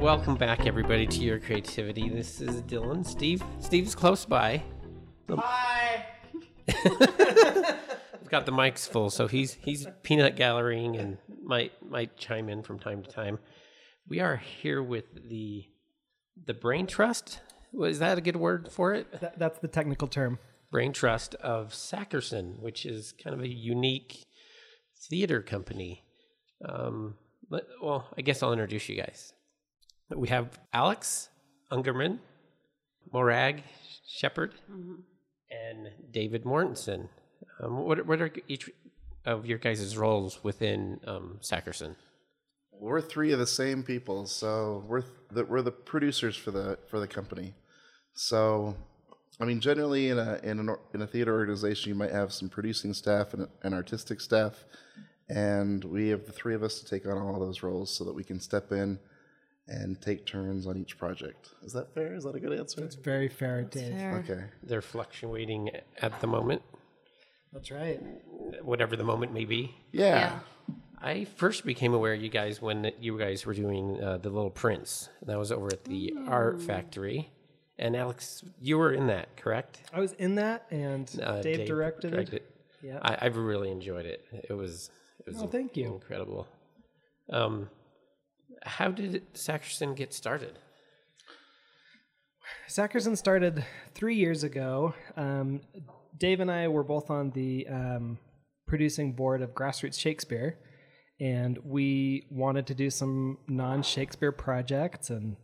welcome back, everybody, to your creativity. This is Dylan. Steve. Steve's close by. Hi. We've got the mics full, so he's he's peanut gallerying and might might chime in from time to time. We are here with the the Brain Trust. Was that a good word for it? That, that's the technical term. Brain Trust of Sackerson, which is kind of a unique theater company. Um, but, well, I guess I'll introduce you guys. We have Alex Ungerman, Morag Shepard, and David Mortensen. Um, what, what are each of your guys' roles within um, Sackerson? We're three of the same people, so we're th- the, we're the producers for the for the company. So, I mean, generally in a in, an, in a theater organization, you might have some producing staff and an artistic staff, and we have the three of us to take on all those roles so that we can step in and take turns on each project. Is that fair? Is that a good answer? It's very fair, Dave. Okay. They're fluctuating at the moment, That's right. whatever the moment may be. Yeah. I first became aware of you guys when you guys were doing uh, the Little Prince. That was over at the Art Factory. And Alex, you were in that, correct? I was in that, and Uh, Dave, directed, it. Yeah. I, I've really enjoyed it. It was, it was Oh, thank you. incredible. Um, how did Sackerson get started? Sackerson started three years ago. Um, Dave and I were both on the um, producing board of Grassroots Shakespeare, and we wanted to do some non-Shakespeare projects and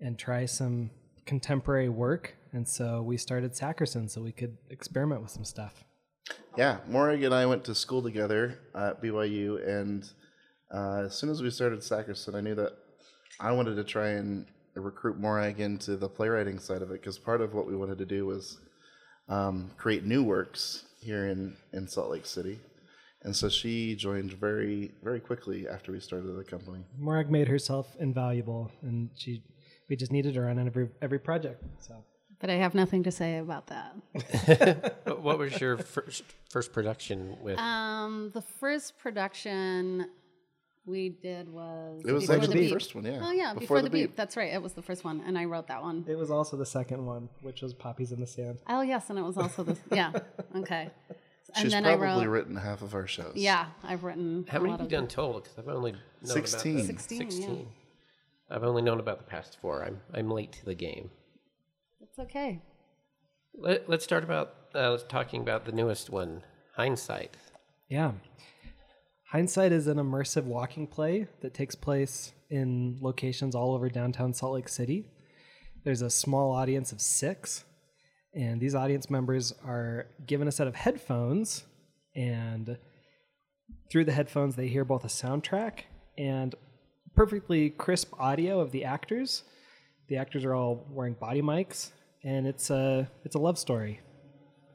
and try some contemporary work. And so we started Sackerson so we could experiment with some stuff. Yeah, Morag and I went to school together at BYU, and uh, as soon as we started Sackerson, I knew that I wanted to try and recruit Morag into the playwriting side of it because part of what we wanted to do was um, create new works here in, in Salt Lake City. And so she joined very, very quickly after we started the company. Morag made herself invaluable, and she we just needed her on every every project. So But I have nothing to say about that. What- what was your first first production with? Um, the first production we did was It was actually the Beep. first one, yeah. Oh yeah, before, the, beep. That's right. It was the first one, and I wrote that one. it was also the second one, which was Poppies in the Sand. Oh yes, and it was also the yeah. Okay. And She's then probably I wrote. written half of our shows. Yeah, I've written. How a many lot have you done total? Because I've only known Sixteen. About the, 16, yeah. I've only known about the past four. I'm I'm late to the game. It's okay. Let, let's start about uh, talking about the newest one, Hindsight. Yeah. Hindsight is an immersive walking play that takes place in locations all over downtown Salt Lake City. There's a small audience of six, and these audience members are given a set of headphones, and through the headphones, they hear both a soundtrack and perfectly crisp audio of the actors. The actors are all wearing body mics, and it's a it's a love story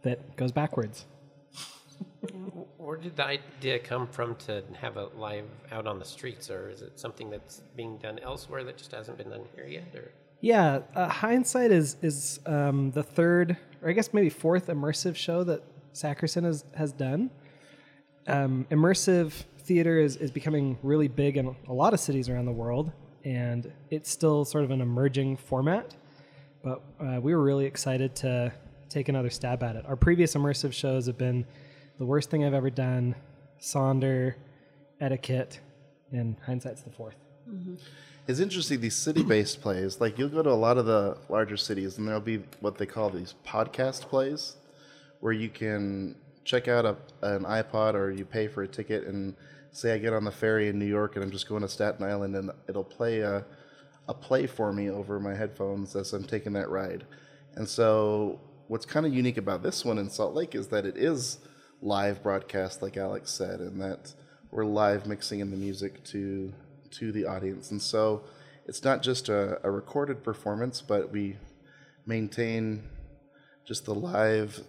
that goes backwards. Where did the idea come from to have a live out on the streets, or is it something that's being done elsewhere that just hasn't been done here yet? Or Yeah, uh, Hindsight is is um, the third, or I guess maybe fourth immersive show that Sackerson has has done. Um, immersive theater is is becoming really big in a lot of cities around the world, and it's still sort of an emerging format. But uh, we were really excited to take another stab at it. Our previous immersive shows have been the worst thing I've ever done, Sonder, Etiquette, and Hindsight's the fourth. Mm-hmm. It's interesting these city-based plays. Like you'll go to a lot of the larger cities, and there'll be what they call these podcast plays, where you can check out a, an iPod or you pay for a ticket, and say I get on the ferry in New York and I'm just going to Staten Island, and it'll play a a play for me over my headphones as I'm taking that ride. And so, what's kind of unique about this one in Salt Lake is that it is live broadcast, like Alex said, and that we're live mixing in the music to to the audience. And so, it's not just a, a recorded performance, but we maintain just the live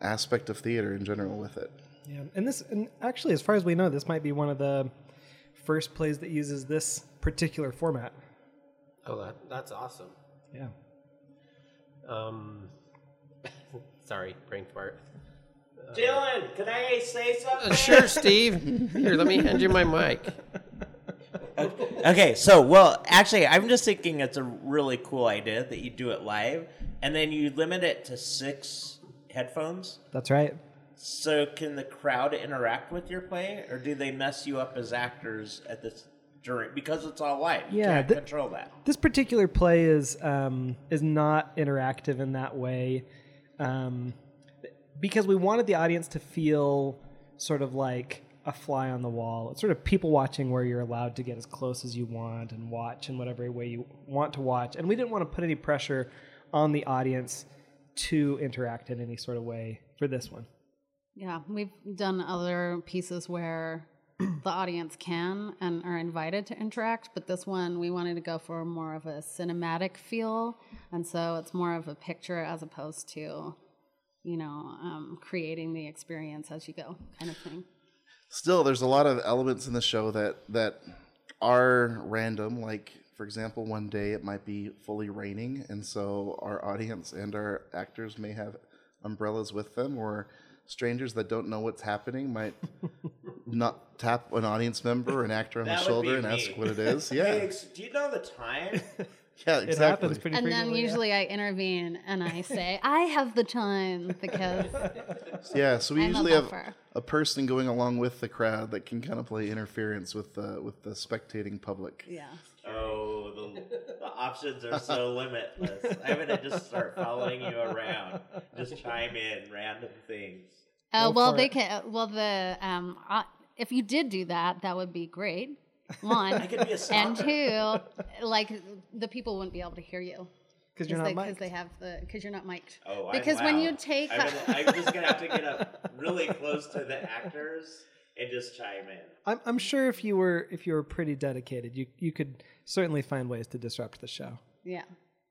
aspect of theater in general with it. Yeah, and this, and actually, as far as we know, this might be one of the first plays that uses this particular format. oh, that that's awesome. Yeah. Um, sorry, brain fart. Dylan, can I say something? Uh, sure, Steve. Here, let me hand you my mic. Okay, so well, actually, I'm just thinking it's a really cool idea that you do it live, and then you limit it to six headphones. That's right. So can the crowd interact with your play, or do they mess you up as actors at this during because it's all live? You Yeah, can't th- control that. This particular play is um, is not interactive in that way, um, because we wanted the audience to feel sort of like a fly on the wall. It's sort of people watching where you're allowed to get as close as you want and watch in whatever way you want to watch. And we didn't want to put any pressure on the audience to interact in any sort of way for this one. Yeah, we've done other pieces where the audience can and are invited to interact, but this one we wanted to go for more of a cinematic feel, and so it's more of a picture as opposed to, you know, um, creating the experience as you go, kind of thing. Still, there's a lot of elements in the show that that are random. Like, for example, one day it might be fully raining, and so our audience and our actors may have umbrellas with them, or strangers that don't know what's happening might not tap an audience member or an actor on That the shoulder and me. ask what it is. Yeah, ex- do you know the time? yeah, It exactly. happens pretty And then frequently. yeah. usually I intervene and I say, I have the time because Yeah, so we I'm a usually have a person going along with the crowd that can kind of play interference with the with the spectating public. yeah. Oh, the, the options are so limitless. I'm gonna just start following you around, just chime in random things. Uh, Go well, they it. can. Well, the um, uh, if you did do that, that would be great. One I could be a and two, like the people wouldn't be able to hear you because you're not they, 'cause mic'd. they have the because you're not mic'd. Oh, I'm because when you take I'm, gonna, I'm just gonna have to get up really close to the actors and just chime in. I'm, I'm sure if you were if you were pretty dedicated, you you could certainly find ways to disrupt the show yeah,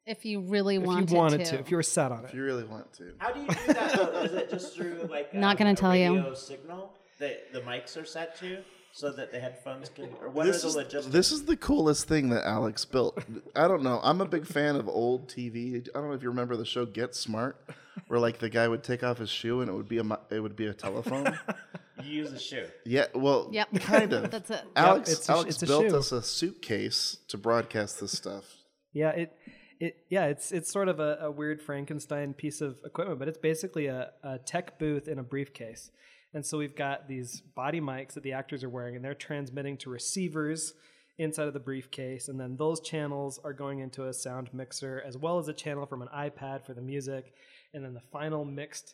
if you really if wanted, you wanted to. to. If you were set on it, If you really want to. How do you do that? though? Is it just through like Not um, gonna a tell you. radio signal that the mics are set to, so that the headphones can? Or what This are is, the logistics? this is the coolest thing that Alex built. I don't know. I'm a big fan of old TV. I don't know if you remember the show Get Smart, where like the guy would take off his shoe and it would be a it would be a telephone. you use a shoe. yeah, well, Yep. kind of. That's it. Alex it's a Alex it's built shoe. us a suitcase to broadcast this stuff. Yeah, it it yeah, it's it's sort of a, a weird Frankenstein piece of equipment, but it's basically a, a tech booth in a briefcase. And so we've got these body mics that the actors are wearing, and they're transmitting to receivers inside of the briefcase, and then those channels are going into a sound mixer as well as a channel from an iPad for the music, and then the final mixed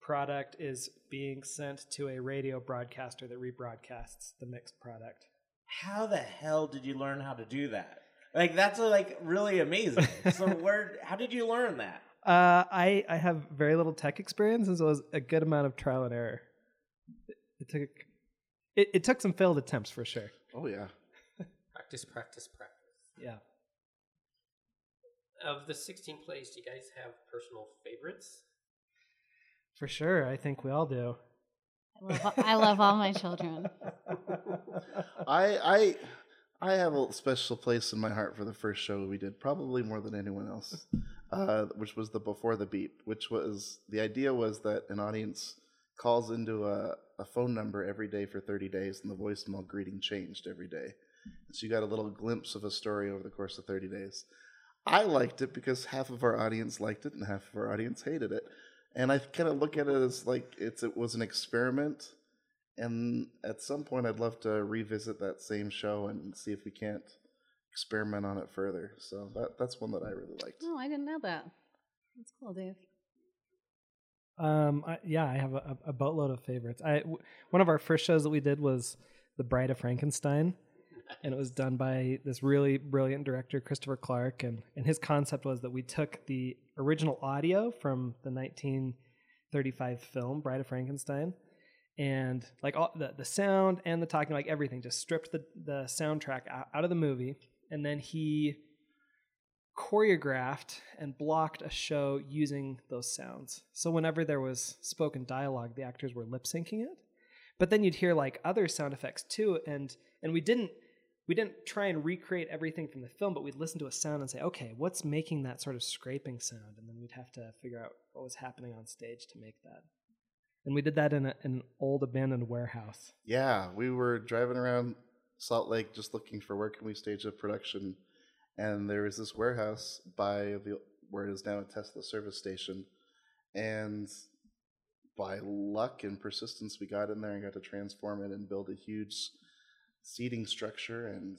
product is being sent to a radio broadcaster that rebroadcasts the mixed product. How the hell did you learn how to do that? Like that's like really amazing. so where? How did you learn that? Uh, I I have very little tech experience, and so it was a good amount of trial and error. It, it took it, it took some failed attempts for sure. Oh yeah. Practice, practice, practice. Yeah. Of the 16 plays, do you guys have personal favorites? For sure, I think we all do. I love, I love all my children. I I I have a special place in my heart for the first show we did, probably more than anyone else. Uh, which was the before the beep, which was the idea was that an audience calls into a, a phone number every day for 30 days, and the voicemail greeting changed every day. So you got a little glimpse of a story over the course of 30 days. I liked it because half of our audience liked it and half of our audience hated it. And I kind of look at it as like it's it was an experiment and at some point, I'd love to revisit that same show and see if we can't experiment on it further. So that that's one that I really liked. Oh, I didn't know that. That's cool, Dave. Um, I, yeah, I have a, a boatload of favorites. I w- one of our first shows that we did was The Bride of Frankenstein, and it was done by this really brilliant director, Christopher Clark, and and his concept was that we took the original audio from the 1935 film Bride of Frankenstein, and like all the the sound and the talking, like everything, just stripped the the soundtrack out, out of the movie, and then he choreographed and blocked a show using those sounds. So whenever there was spoken dialogue, the actors were lip syncing it. But then you'd hear like other sound effects too, and and we didn't we didn't try and recreate everything from the film, but we'd listen to a sound and say, okay, what's making that sort of scraping sound? And then we'd have to figure out what was happening on stage to make that. And we did that in, a, in an old abandoned warehouse. Yeah, we were driving around Salt Lake, just looking for where can we stage a production, and there was this warehouse by the where it is now a Tesla service station, and by luck and persistence, we got in there and got to transform it and build a huge seating structure and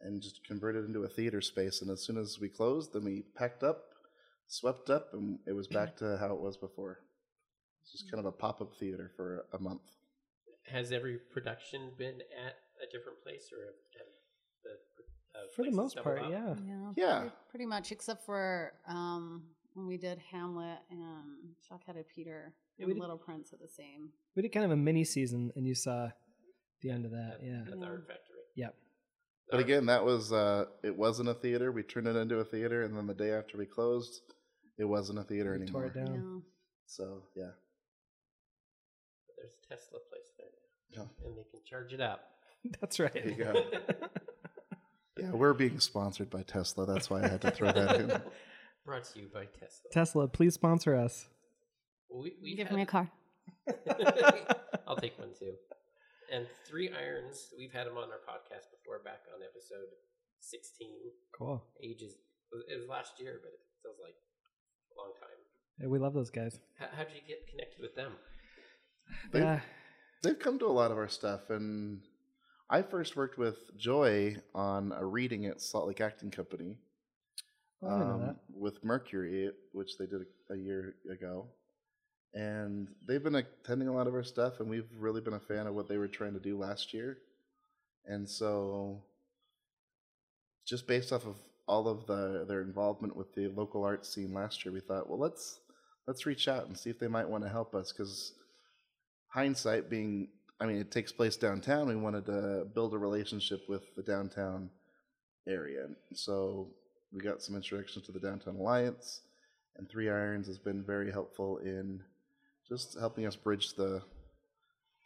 and just convert it into a theater space. And as soon as we closed, then we packed up, swept up, and it was back to how it was before. It's just kind of a pop up theater for a month. Has every production been at a different place, or have For the most part, up? yeah. Yeah, Yeah. pretty, pretty much, except for um, when we did Hamlet and Shockheaded Peter Yeah, we and did- Little Prince are the same. We did kind of a mini season, and you saw the end of that. Yeah. At the Yeah. Art Factory. Yep. But again, that was uh, it wasn't a theater. We turned it into a theater, and then the day after we closed, it wasn't a theater We tore anymore. it down. Yeah. So yeah, There's a Tesla place there Yeah. now, and they can charge it up. That's right. there you go. yeah, we're being sponsored by Tesla. That's why I had to throw that in. Brought to you by Tesla. Tesla, please sponsor us. we, we Give me a car. I'll take one too. And Three Irons, we've had them on our podcast before, back on episode 16. Cool. Ages, it was last year, but it feels like a long time. Yeah, we love those guys. How, how'd you get connected with them? They've, Uh, they've come to a lot of our stuff, and I first worked with Joy on a reading at Salt Lake Acting Company. oh, I didn't know um, with Mercury, which they did a, a year ago. And they've been attending a lot of our stuff, and we've really been a fan of what they were trying to do last year. And so, just based off of all of the their involvement with the local art scene last year, we thought, well, let's let's reach out and see if they might want to help us. Because hindsight being, I mean, it takes place downtown. We wanted to build a relationship with the downtown area, so we got some introductions to the Downtown Alliance, and Three Irons has been very helpful in just helping us bridge the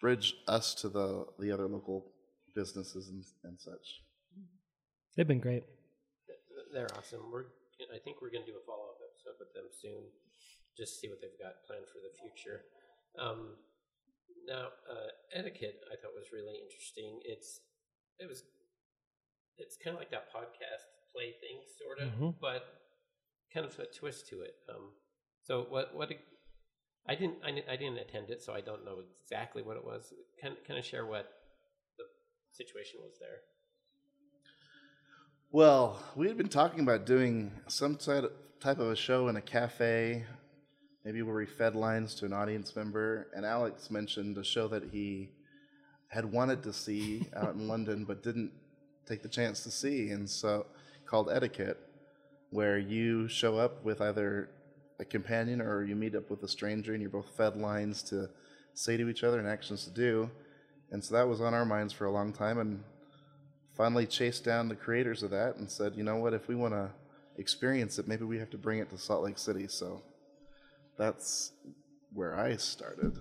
bridge us to the the other local businesses and, and such. They've been great. They're awesome. We're, I think we're going to do a follow up episode with them soon, just see what they've got planned for the future. Um, now, uh, etiquette I thought was really interesting. It's it was it's kind of like that podcast play thing, sort of, Mhm. but kind of a twist to it. Um, so what what I didn't I, didn't- I didn't attend it, so I don't know exactly what it was. Kind kind of share what the situation was there. Well, we had been talking about doing some type type of a show in a cafe, maybe where we fed lines to an audience member. And Alex mentioned a show that he had wanted to see out in London, but didn't take the chance to see, and so called Etiquette, where you show up with either a companion or you meet up with a stranger, and you're both fed lines to say to each other and actions to do. And so that was on our minds for a long time, and finally chased down the creators of that and said, you know what, if we want to experience it, maybe we have to bring it to Salt Lake City. So that's where I started.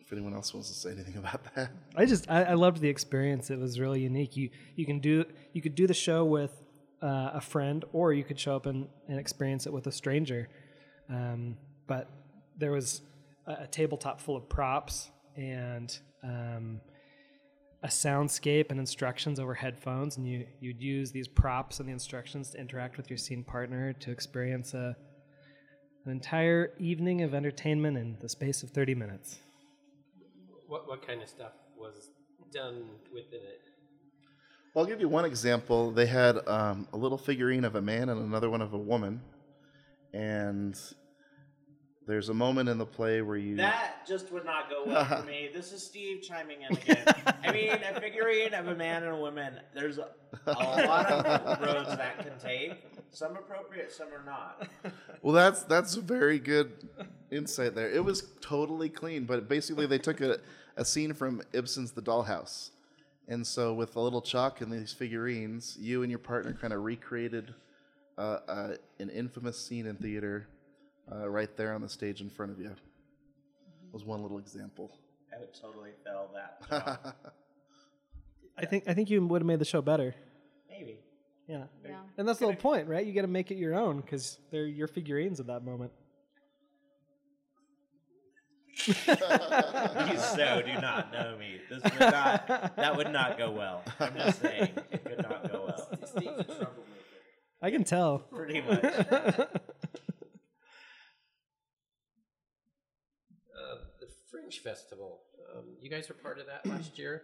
If anyone else wants to say anything about that. I just I, I loved the experience. It was really unique. You you can do you could do the show with uh, a friend, or you could show up and, and experience it with a stranger. Um, but there was a, a tabletop full of props and um, a soundscape and instructions over headphones, and you you'd use these props and the instructions to interact with your scene partner to experience a an entire evening of entertainment in the space of thirty minutes. What what kind of stuff was done within it? Well, I'll give you one example. They had um, a little figurine of a man and another one of a woman. And there's a moment in the play where you. That just would not go well for me. This is Steve chiming in again. I mean, a figurine of a man and a woman. There's a, a lot of roads that can take. Some appropriate, some are not. Well, that's that's a very good insight there. It was totally clean, but basically they took a, a scene from Ibsen's The Dollhouse, and so with a little chalk and these figurines, you and your partner kind of recreated uh, uh, an infamous scene in theater uh, right there on the stage in front of you. Was one little example. I would totally fail that. job. I think I think you would have made the show better. Maybe. Yeah. Yeah. And that's the whole point, right? You got to make it your own because they're your figurines at that moment. you so do not know me. This would not. That would not go well. I'm just saying, it could not go well. Steve's a troublemaker. I can tell. Pretty much. Uh, the Festival. Um, you guys were part of that last year.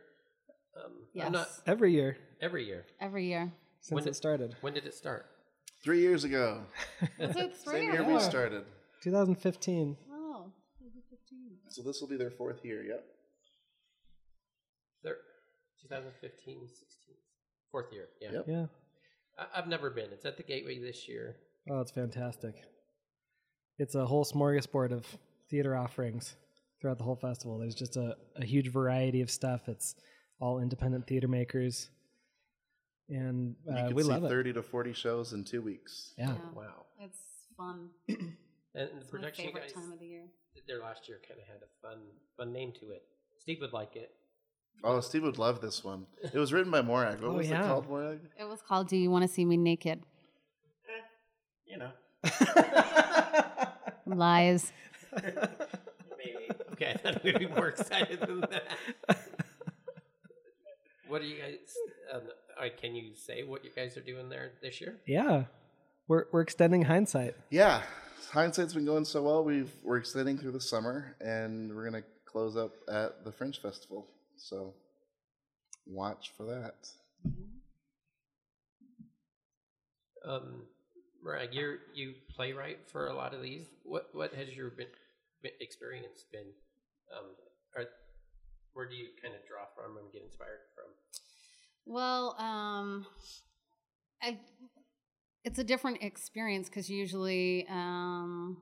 Um, Yes. I'm not Every year every year. Every year. since When it did- started. When did it start? Three years ago, Was it three same or year four? we started. 2015. Oh, 2015. So this will be their fourth year. Yep. Thir 2015, 16, fourth year. Yeah. Yep. Yeah. I- I've never been. It's at the Gateway this year. Oh, it's fantastic. It's a whole smorgasbord of theater offerings throughout the whole festival. There's just a, a huge variety of stuff. It's all independent theater makers. And You uh, can we see love it. 30 to 40 shows in two weeks. Yeah. Wow. It's fun. And the It's my production you favorite guys time of the year. did there last year kind of had a fun fun name to it. Steve would like it. Oh, Steve would love this one. It was written by Morag. What Oh, was yeah. it called, Morag? It was called Do You Want to See Me Naked? You know, Lies. maybe. Okay, I thought we'd be more excited than that. What are you guys? Um, can you say what you guys are doing there this year? Yeah. We're, we're extending hindsight. Yeah, hindsight's been going so well. We've we're extending through the summer, and we're gonna close up at the Fringe Festival. So watch for that. Um, Morag, you you playwright for a lot of these. What what has your been, been experience been? Um, or where do you kind of draw from and get inspired from? Well, um, I it's a different experience because usually um,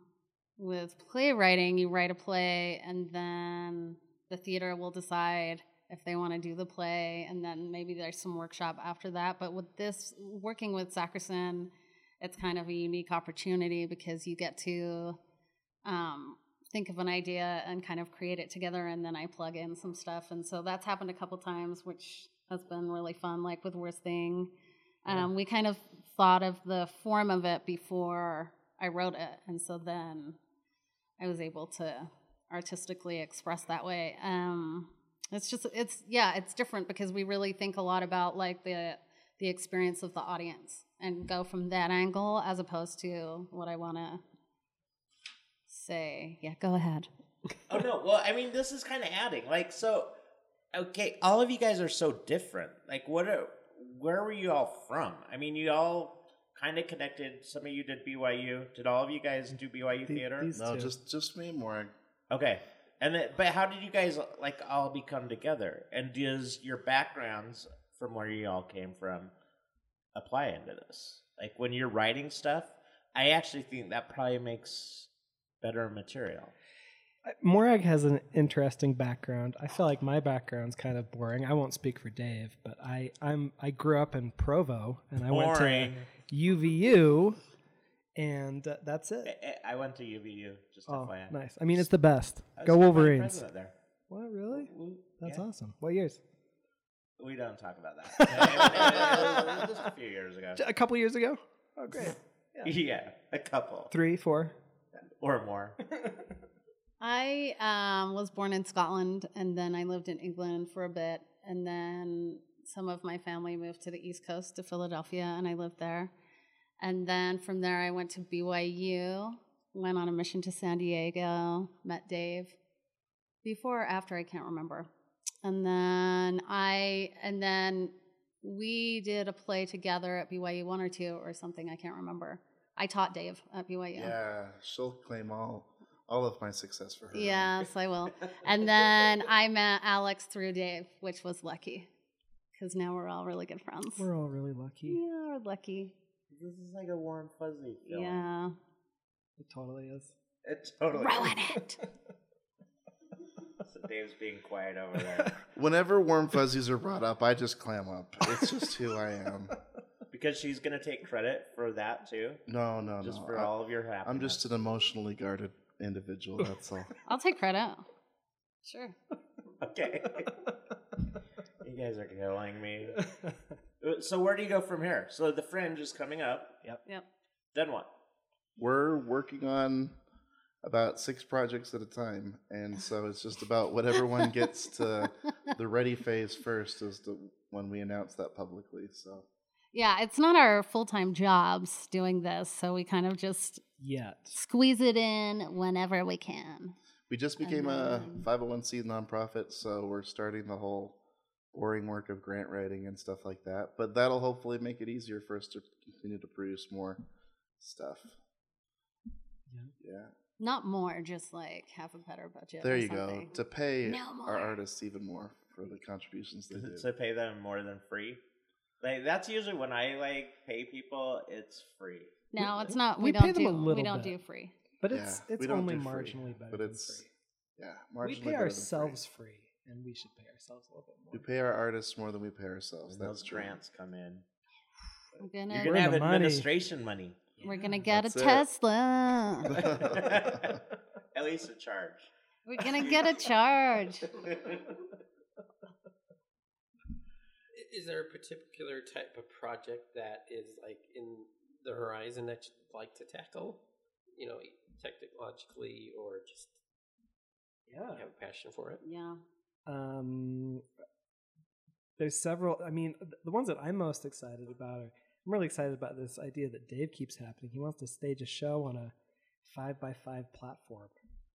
with playwriting, you write a play and then the theater will decide if they want to do the play, and then maybe there's some workshop after that. But with this, working with Sackerson, it's kind of a unique opportunity because you get to um, think of an idea and kind of create it together, and then I plug in some stuff. And so that's happened a couple times, which has been really fun. Like with Worst Thing, um, we kind of thought of the form of it before I wrote it, and so then I was able to artistically express that way. Um, it's just it's yeah, it's different because we really think a lot about like the the experience of the audience and go from that angle as opposed to what I want to say. Yeah, go ahead. Oh no. Well, I mean, this is kind of adding. Like, so, okay, all of you guys are so different. Like, what are, where were you all from? I mean, you all kind of connected. Some of you did BYU. Did all of you guys do BYU The- theater? No, two. just just me, and Morag. Okay. And then, but how did you guys like all become together? And does your backgrounds from where you all came from apply into this? Like when you're writing stuff, I actually think that probably makes better material. Morag has an interesting background. I feel like my background's kind of boring. I won't speak for Dave, but I I'm I grew up in Provo and I went to UVU, and uh, that's it. I- I went to UVU. Just Oh, FYI. nice. I mean, it's the best. Go Wolverines. There. What really? That's yeah. awesome. What years? We don't talk about that. Just a few years ago. A couple years ago. Oh, great. Yeah, a couple Three, four. Or more. I um, was born in Scotland and then I lived in England for a bit. And then some of my family moved to the East Coast to Philadelphia and I lived there. And then from there, I went to BYU, went on a mission to San Diego, met Dave. Before or after, I can't remember. And then I, and then we did a play together at BYU one or two or something. I can't remember. I taught Dave at BYU. Yeah, she'll claim all all of my success for her. Yes, I will. And then I met Alex through Dave, which was lucky because now we're all really good friends. We're all really lucky. yeah, we're lucky. This is like a warm fuzzy feeling. Yeah. It totally is. It totally. Ruin it. So Dave's being quiet over there Whenever warm fuzzies are brought up, I just clam up. It's just who I am. Because she's gonna take credit for that too, No, no, just no. for I, all of your happiness. I'm just an emotionally guarded individual. That's all. I'll take credit. Sure. okay. you guys are killing me. Uh, So where do you go from here? So the fringe is coming up. Yep. Yep. Then what? We're working on about six projects at a time, and so it's just about whatever one gets to the ready phase first is the when we announce that publicly. So Yeah, it's not our full time jobs doing this, so we kind of just Yet. squeeze it in whenever we can. we just And became a 501c nonprofit, so we're starting the whole boring work of grant writing and stuff like that. But that'll hopefully make it easier for us to continue to produce more stuff. Yeah. yeah. Not more, just like have a better budget. There or you go. To pay No our artists even more for the contributions they do. to pay them more than free. Like that's usually when I like pay people, it's free. No, it's not. we We, pay don't them a do. little We don't bit. do free. But it's we it's only do free, marginally better but than it's- free. Yeah, We pay better than ourselves free. free. and we should pay ourselves a little bit more. We pay our artists more than we pay ourselves. When That's those true. grants come in. We're gonna You're gonna in have the money. administration money. we're gonna get a it. Tesla. At least a charge. we're gonna get a charge. I- Is there a particular type of project that is like in the horizon that you'd like to tackle? You know, technologically or just Yeah. you have a passion for it? Yeah. Um, there's several. I mean, the ones that I'm most excited about are. I'm really excited about this idea that Dave keeps happening. He wants to stage a show on a five by five platform.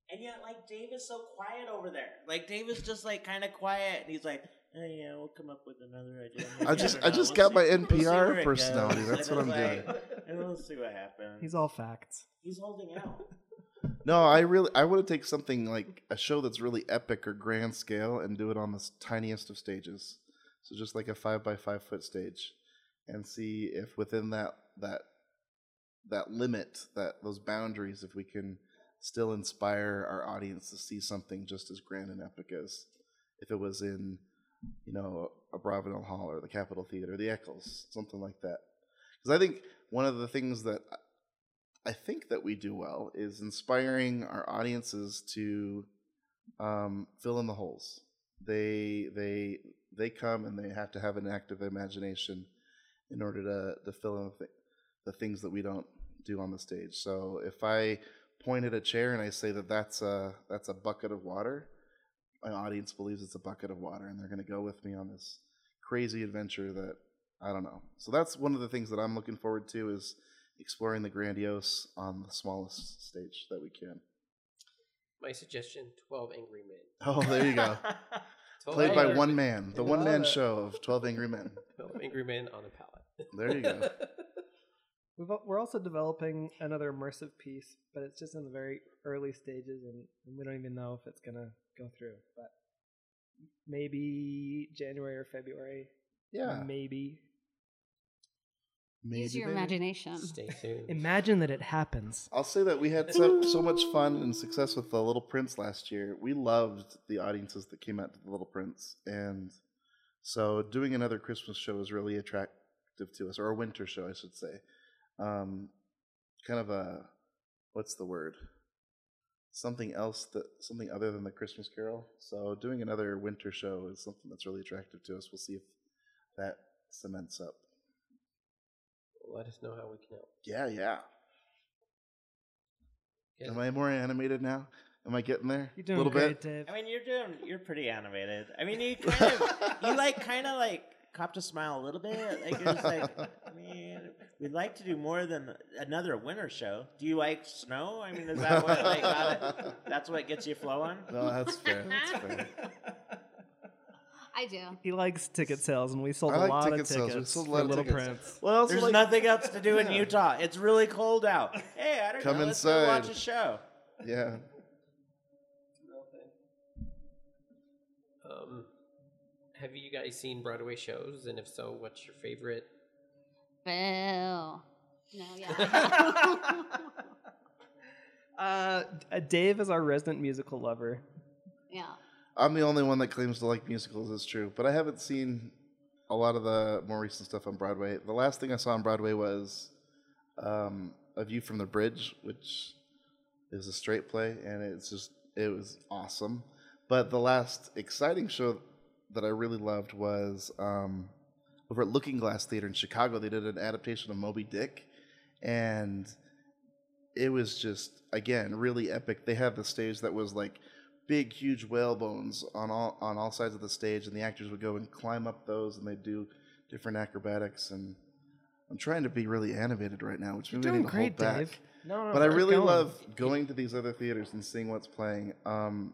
And yet, like Dave is so quiet over there. Like Dave is just like kind of quiet, and he's like, "Oh yeah, we'll come up with another idea." I just- don't I know. just We'll got my see- we'll see NPR it personality. goes." That's And what I'm it's doing. like, And we'll see what happens. He's all facts. he's holding out. No, I really I want to take something like a show that's really epic or grand scale and do it on the s- tiniest of stages. So just like a five by five foot stage, and see if within that that that limit, that those boundaries, if we can still inspire our audience to see something just as grand and epic as if it was in, you know, Abravanel Hall or the Capitol Theater, the Eccles, something like that. Because I think one of the things that I think that we do well is inspiring our audiences to um, fill in the holes. They they they come and they have to have an active imagination in order to to fill in the, th- the things that we don't do on the stage. So if I point at a chair and I say that that's a that's a bucket of water, my audience believes it's a bucket of water, and they're going to go with me on this crazy adventure that I don't know. So that's one of the things that I'm looking forward to is exploring the grandiose on the smallest stage that we can. My suggestion: Twelve Angry Men. Oh, there you go. Played by one man, the one man show of Twelve Angry Men. 12 Angry Men on a pallet. There you go. We've, al- we're also developing another immersive piece, but it's just in the very early stages, and, and we don't even know if it's gonna go through. But maybe January or February. Yeah, Maybe. maybe Use your there. imagination. Stay tuned. Imagine that it happens. I'll say that we had so, so much fun and success with the Little Prince last year. We loved the audiences that came out to the Little Prince, and so doing another Christmas show is really attractive to us, or a winter show, I should say. Um, kind of a what's the word? Something else that something other than the Christmas Carol. So doing another winter show is something that's really attractive to us. We'll see if that cements up. Let us know how we can help. Yeah, yeah. Yes. Am I more animated now? Am I getting there? You're doing a little great, bit. Dave. I mean, you're doing. You're pretty animated. I mean, you kind of, you like kind of like copped a smile a little bit. Like you're just like, I mean, we'd like to do more than another winter show. Do you like snow? I mean, is that what like got it? That's what gets you flowing. No, that's fair. That's fair. I do. He likes ticket sales, and we sold I a like lot ticket of sales. tickets We sold a for lot of Little tickets. Prince. Well, I There's like- nothing else to do in Yeah. Utah. It's really cold out. Hey, I don't Come know. Let's go watch a show. Yeah. Um, have you guys seen Broadway shows? And if so, what's your favorite? Bill. No, yeah. Uh, Dave is our resident musical lover. yeah. I'm the only one that claims to like musicals. It's true, but I haven't seen a lot of the more recent stuff on Broadway. The last thing I saw on Broadway was um, A View from the Bridge, which is a straight play, and it's just it was awesome. But the last exciting show that I really loved was um, over at Looking Glass Theater in Chicago. They did an adaptation of Moby Dick, and it was just again really epic. They had the stage that was like big, huge whale bones on all on all sides of the stage, and the actors would go and climb up those, and they'd do different acrobatics. And I'm trying to be really animated right now, which maybe I Doing need to great, hold back. Dave. No, no, but I really going. love going to these other theaters and seeing what's playing. Um,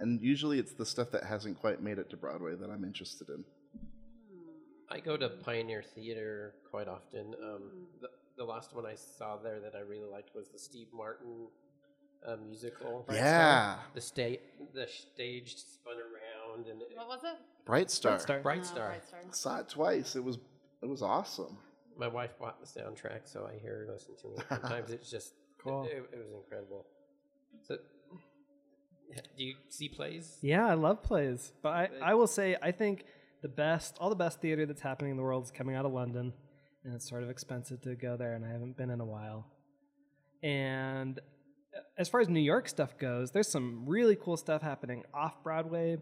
and usually it's the stuff that hasn't quite made it to Broadway that I'm interested in. I go to Pioneer Theater quite often. Um, the, the last one I saw there that I really liked was the Steve Martin uh, musical. yeah, The stage, the stage spun around, and it, What was it? Bright Star. Star. Bright Oh, Star. Bright Star. Saw it twice. It was it was awesome. My wife bought the soundtrack, so I hear her listen to it. Sometimes it's just Cool. It, it was incredible. So, do you see plays? Yeah, I love plays, but I, I will say I think the best, all the best theater that's happening in the world is coming out of London, and it's sort of expensive to go there, and I haven't been in a while. And uh, as far as New York stuff goes, there's some really cool stuff happening off Broadway,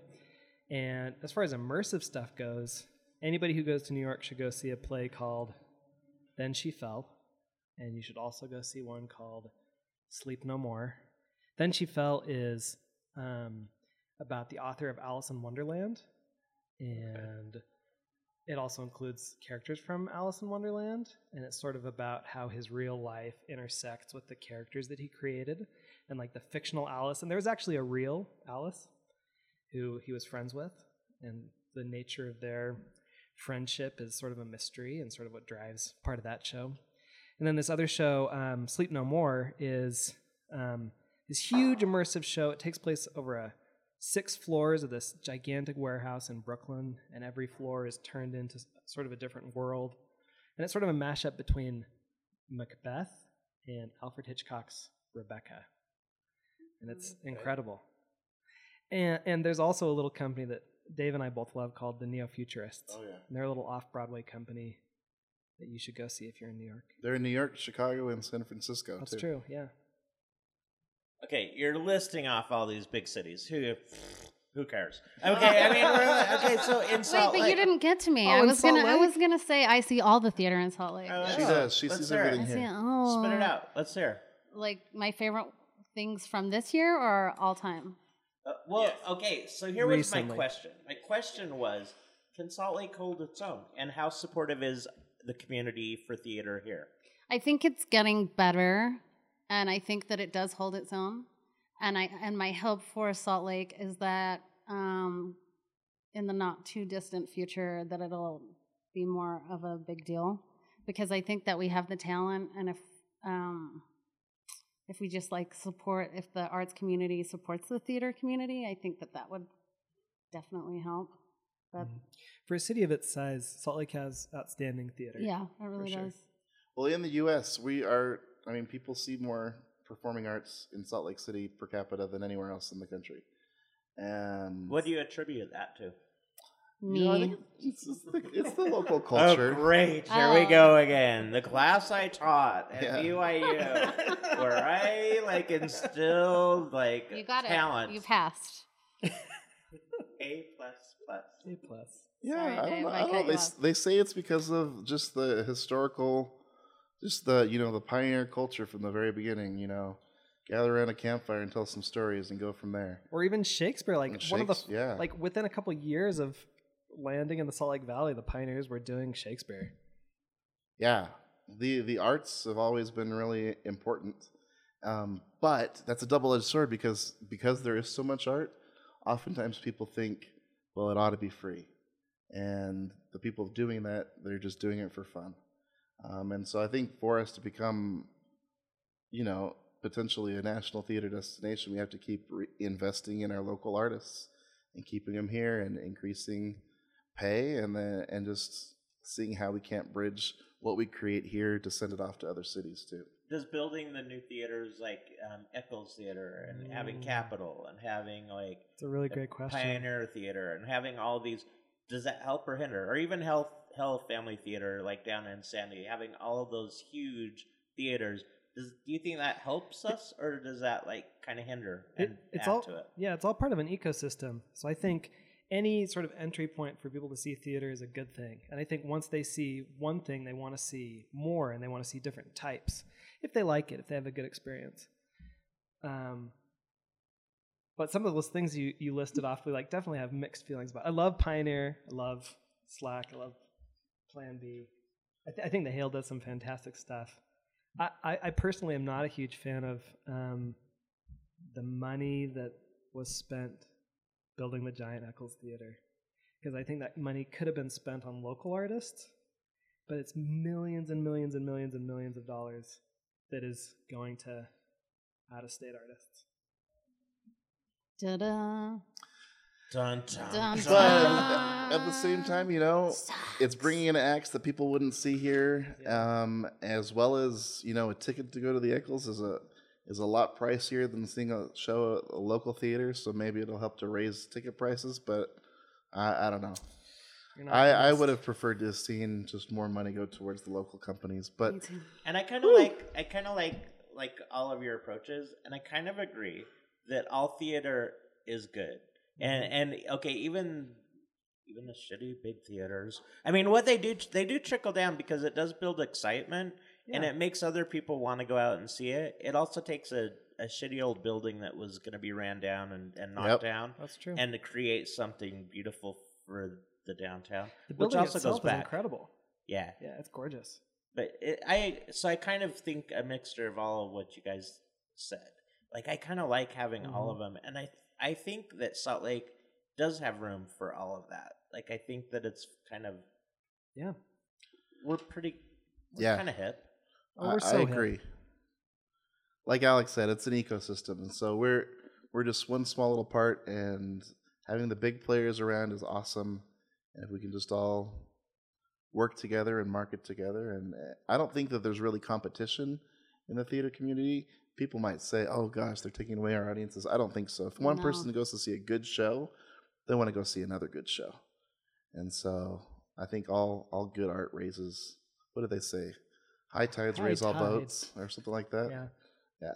and as far as immersive stuff goes, anybody who goes to New York should go see a play called "Then She Fell," and you should also go see one called "Sleep No More." Then She Fell is um, about the author of Alice in Wonderland, and it also includes characters from Alice in Wonderland, and it's sort of about how his real life intersects with the characters that he created, and like the fictional Alice. And there was actually a real Alice who he was friends with, and the nature of their friendship is sort of a mystery and sort of what drives part of that show. And then this other show, um, Sleep No More, is um, this huge immersive show. It takes place over a six floors of this gigantic warehouse in Brooklyn, and every floor is turned into sort of a different world. And it's sort of a mashup between Macbeth and Alfred Hitchcock's Rebecca. And it's mm, incredible. And, and there's also a little company that Dave and I both love called the Neo Futurists. Oh yeah, And they're a little off Broadway company that you should go see if you're in New York. they're in New York, Chicago, and San Francisco. That's too. true, yeah. Okay, you're listing off all these big cities. Who who cares? Okay, I mean, we're, okay. So in Wait, Salt but you didn't get to me. Oh, I in was Salt gonna. I Lake? was gonna say I see all the theater in Salt Lake. Oh, She does. She Let's sees hear it. everything I see. here. Oh, Spit it out. Let's hear. Like my favorite things from this year or all time. Uh, well, okay. So here was Recently. my question. My question was: Can Salt Lake hold its own, and how supportive is the community for theater here? I think it's getting better, and I think that it does hold its own. And I and my hope for Salt Lake is that um, in the not too distant future that it'll be more of a big deal because I think that we have the talent, and if um, if we just like support, if the arts community supports the theater community, I think that that would definitely help. But For a city of its size, Salt Lake has outstanding theater. yeah, it really sure. does. Well, in the U.S., we are. I mean, people see more performing arts in Salt Lake City per capita than anywhere else in the country. And What do you attribute that to? Me. You know, I think it's, it's, the, it's the local Oh, culture. great! Here we Oh. go um, again. The class I taught at Yeah. BYU, where I like instilled like you got talent. it. You passed. A plus plus. A plus. Yeah, Sorry, I don't Dave, know. I I don't know. cut They, s- off. they say it's because of just the historical, just the you know the pioneer culture from the very beginning. You know, gather around a campfire and tell some stories and go from there. Or even Shakespeare, like And one of the yeah. like within a couple years of landing in the Salt Lake Valley, the pioneers were doing Shakespeare. Yeah, the the arts have always been really important, um, but that's a double edged sword because because there is so much art. Oftentimes, people think, well, it ought to be free, and the people doing that they're just doing it for fun. Um, and so, I think for us to become, you know, potentially a national theater destination, we have to keep re- investing in our local artists and keeping them here and increasing pay and then and just seeing how we can't bridge what we create here to send it off to other cities too. Does building the new theaters like um, Eccles Theater and having Capitol and having like It's a really the great question. Pioneer Theater and having all these, does that help or hinder? Or even Health Hale Family Theater like down in Sandy, having all of those huge theaters. Does do you think that helps us or does that like kind of hinder It- and it's add all to it? yeah, it's all part of an ecosystem. So I think any sort of entry point for people to see theater is a good thing. And I think once they see one thing, they want to see more and they want to see different types. if they like it, if they have a good experience. Um, but some of those things you, you listed off, we like definitely have mixed feelings about. I love Pioneer, I love SLAC, I love Plan B. I, th- I think the Hale does some fantastic stuff. I, I, I personally am not a huge fan of um, the money that was spent building the Giant Eccles Theater because I think that money could have been spent on local artists, but it's millions and millions and millions and millions of dollars that is going to out of state artists. Ta-da. Dun, dun, Dun, dun. But at the same time, you know, it's bringing in acts that people wouldn't see here, Yeah. um, as well as you know, a ticket to go to the Eccles is a is a lot pricier than seeing a show at a local theater. So maybe it'll help to raise ticket prices, but I, I don't know. I, I would have preferred to have seen just more money go towards the local companies, but And I kind of like I kind of like like all of your approaches, and I kind of agree that all theater is good. And mm-hmm. and okay, even even the shitty big theaters. I mean, what they do they do trickle down because it does build excitement, and it makes other people want to go out and see it. It also takes a a shitty old building that was going to be ran down and, and knocked Yep. down, That's true. and to create something beautiful for the downtown, the which building also itself goes is back. incredible. Yeah, Yeah, it's gorgeous. but it, I so I kind of think a mixture of all of what you guys said. Like I kind of like having all mm-hmm. of them, and I I think that Salt Lake does have room for all of that. Like I think that it's kind of Yeah. we're pretty we're Yeah. kind of hip. Oh, I, we're so I hip. agree. Like Alex said, it's an ecosystem, and so we're we're just one small little part, and having the big players around is awesome. And if we can just all work together and market together, and uh, I don't think that there's really competition in the theater community. People might say, "Oh gosh, they're taking away our audiences." I don't think so. If one No. person goes to see a good show, they want to go see another good show, and so I think all all good art raises. What do they say? High tides High raise all boats, or something like that. Yeah. Yeah.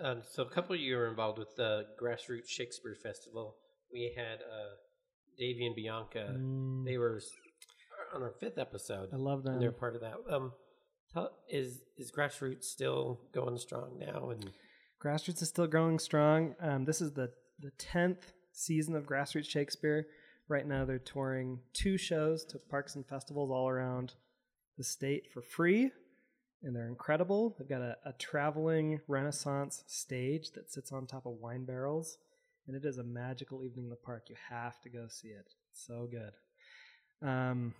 Um, so a couple of you were involved with the Grassroots Shakespeare Festival. We had uh, Davey and Bianca. Mm, They were on our fifth episode. I love them. and they're part of that. Um, tell, is is Grassroots still going strong now? And Grassroots is still growing strong. Um, this is the the tenth season of Grassroots Shakespeare. Right now, they're touring two shows to parks and festivals all around the state for free, and they're incredible. They've got a, a traveling Renaissance stage that sits on top of wine barrels, and it is a magical evening in the park. You have to go see it. So good. Um,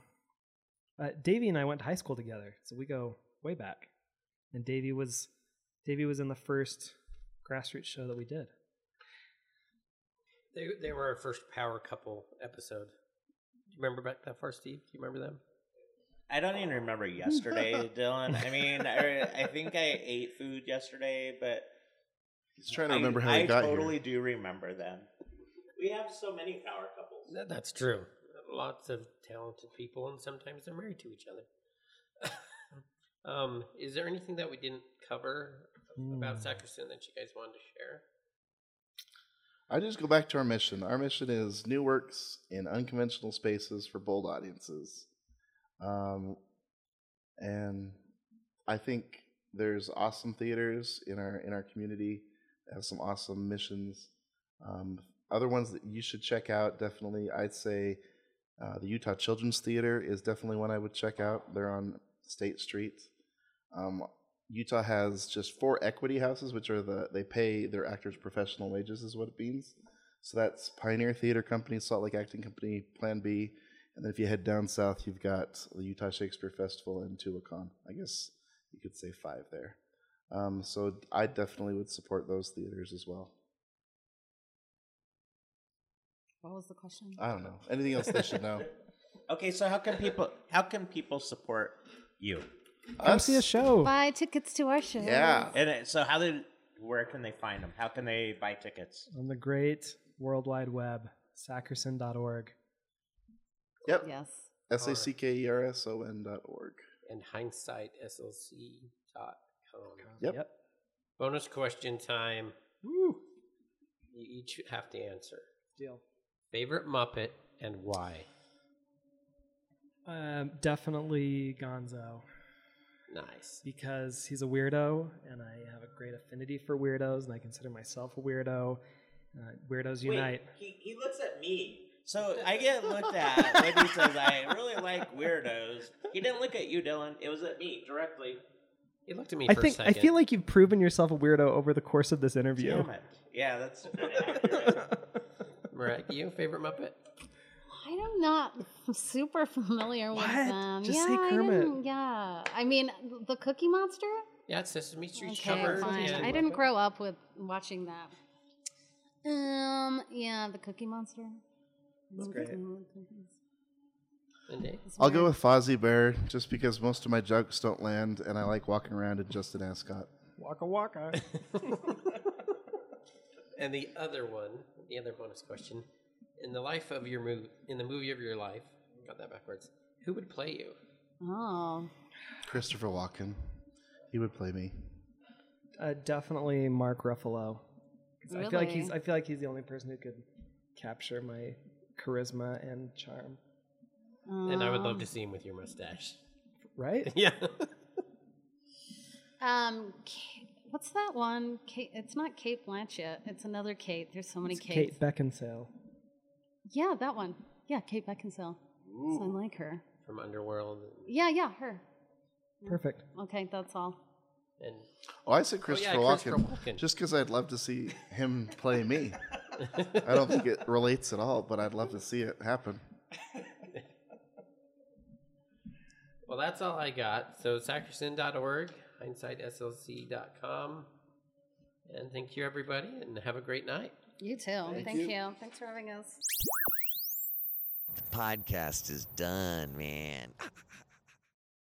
uh, Davey and I went to high school together, so we go way back. And Davey was Davey was in the first grassroots show that we did. they they were our first power couple episode. Do you remember back that far, Steve? Do you remember them? I don't even remember yesterday, Dylan. I mean, I, I think I ate food yesterday, but He's trying to I- remember how I he got totally here. do remember them. We have so many power couples. That, that's true. Lots of talented people, and sometimes they're married to each other. um, is there anything that we didn't cover about Hmm. Sackerson that you guys wanted to share? I just go back to our mission. Our mission is new works in unconventional spaces for bold audiences. Um, and I think there's awesome theaters in our in our community that have some awesome missions. Um, other ones that you should check out definitely, I'd say uh, the Utah Children's Theater is definitely one I would check out. They're on State Street. Um, Utah has just four equity houses, which are the they pay their actors professional wages, is what it means. So that's Pioneer Theater Company, Salt Lake Acting Company, Plan B, and then if you head down south, you've got the Utah Shakespeare Festival and Tuacahn. I guess you could say five there. Um, so I definitely would support those theaters as well. What was the question? I don't know anything else they should know. Okay, so how can people how can people support you? Come see a show. Buy tickets to our show. Yeah. And it, so how did where can they find them? How can they buy tickets? on the great World Wide Web, sackerson.org. Yep. Yes. S A C K E R S O N dot org. And hindsightslc.com. Yep. Yep. Bonus question time. Woo. You each have to answer. Deal. Favorite Muppet and why? Um, definitely Gonzo. Nice. because he's a weirdo and I have a great affinity for weirdos and I consider myself a weirdo. Uh, weirdos Wait, unite. he, he looks at me. So I get looked at when he says, I really like weirdos. He didn't look at you, Dylan. It was at me directly. He looked at me I for think a I second. feel like you've proven yourself a weirdo over the course of this interview. Damn it. Yeah, that's accurate. Mariah, you favorite Muppet? I'm not super familiar with What? them. Just yeah, say I Kermit. didn't- yeah, I mean the Cookie Monster. Yeah, it's Sesame Street Okay, covered. fine. and- I didn't grow up with watching that. Um, yeah, the Cookie Monster. That's great. and Dave? I'll go with Fozzie Bear just because most of my jokes don't land, and I like walking around in just an ascot. Waka waka. And the other one, the other bonus question, in the life of your movie, in the movie of your life, got that backwards. Who would play you? Oh, Christopher Walken, he would play me. uh, definitely Mark Ruffalo. 'Cause I feel like he's Really? I feel like he's the only person who could capture my charisma and charm. And I would love to see him with your mustache. Right? Yeah. Um, Ka- what's that one? Kate, it's not Cate Blanchett. It's another Kate. There's so many It's Kates. Kate Beckinsale. yeah, that one. Yeah, Kate Beckinsale. So I like her. From Underworld. Yeah, yeah, her. Mm. Perfect. Okay, that's all. And Oh, I said oh, Christopher, Christopher Walken, Walken. just because I'd love to see him play me. I don't think it relates at all, but I'd love to see it happen. well, that's all I got. So sackerson.org, hindsightslc.com. And thank you, everybody, and have a great night. You too. Thank, you. Thanks for having us. The podcast is done, man.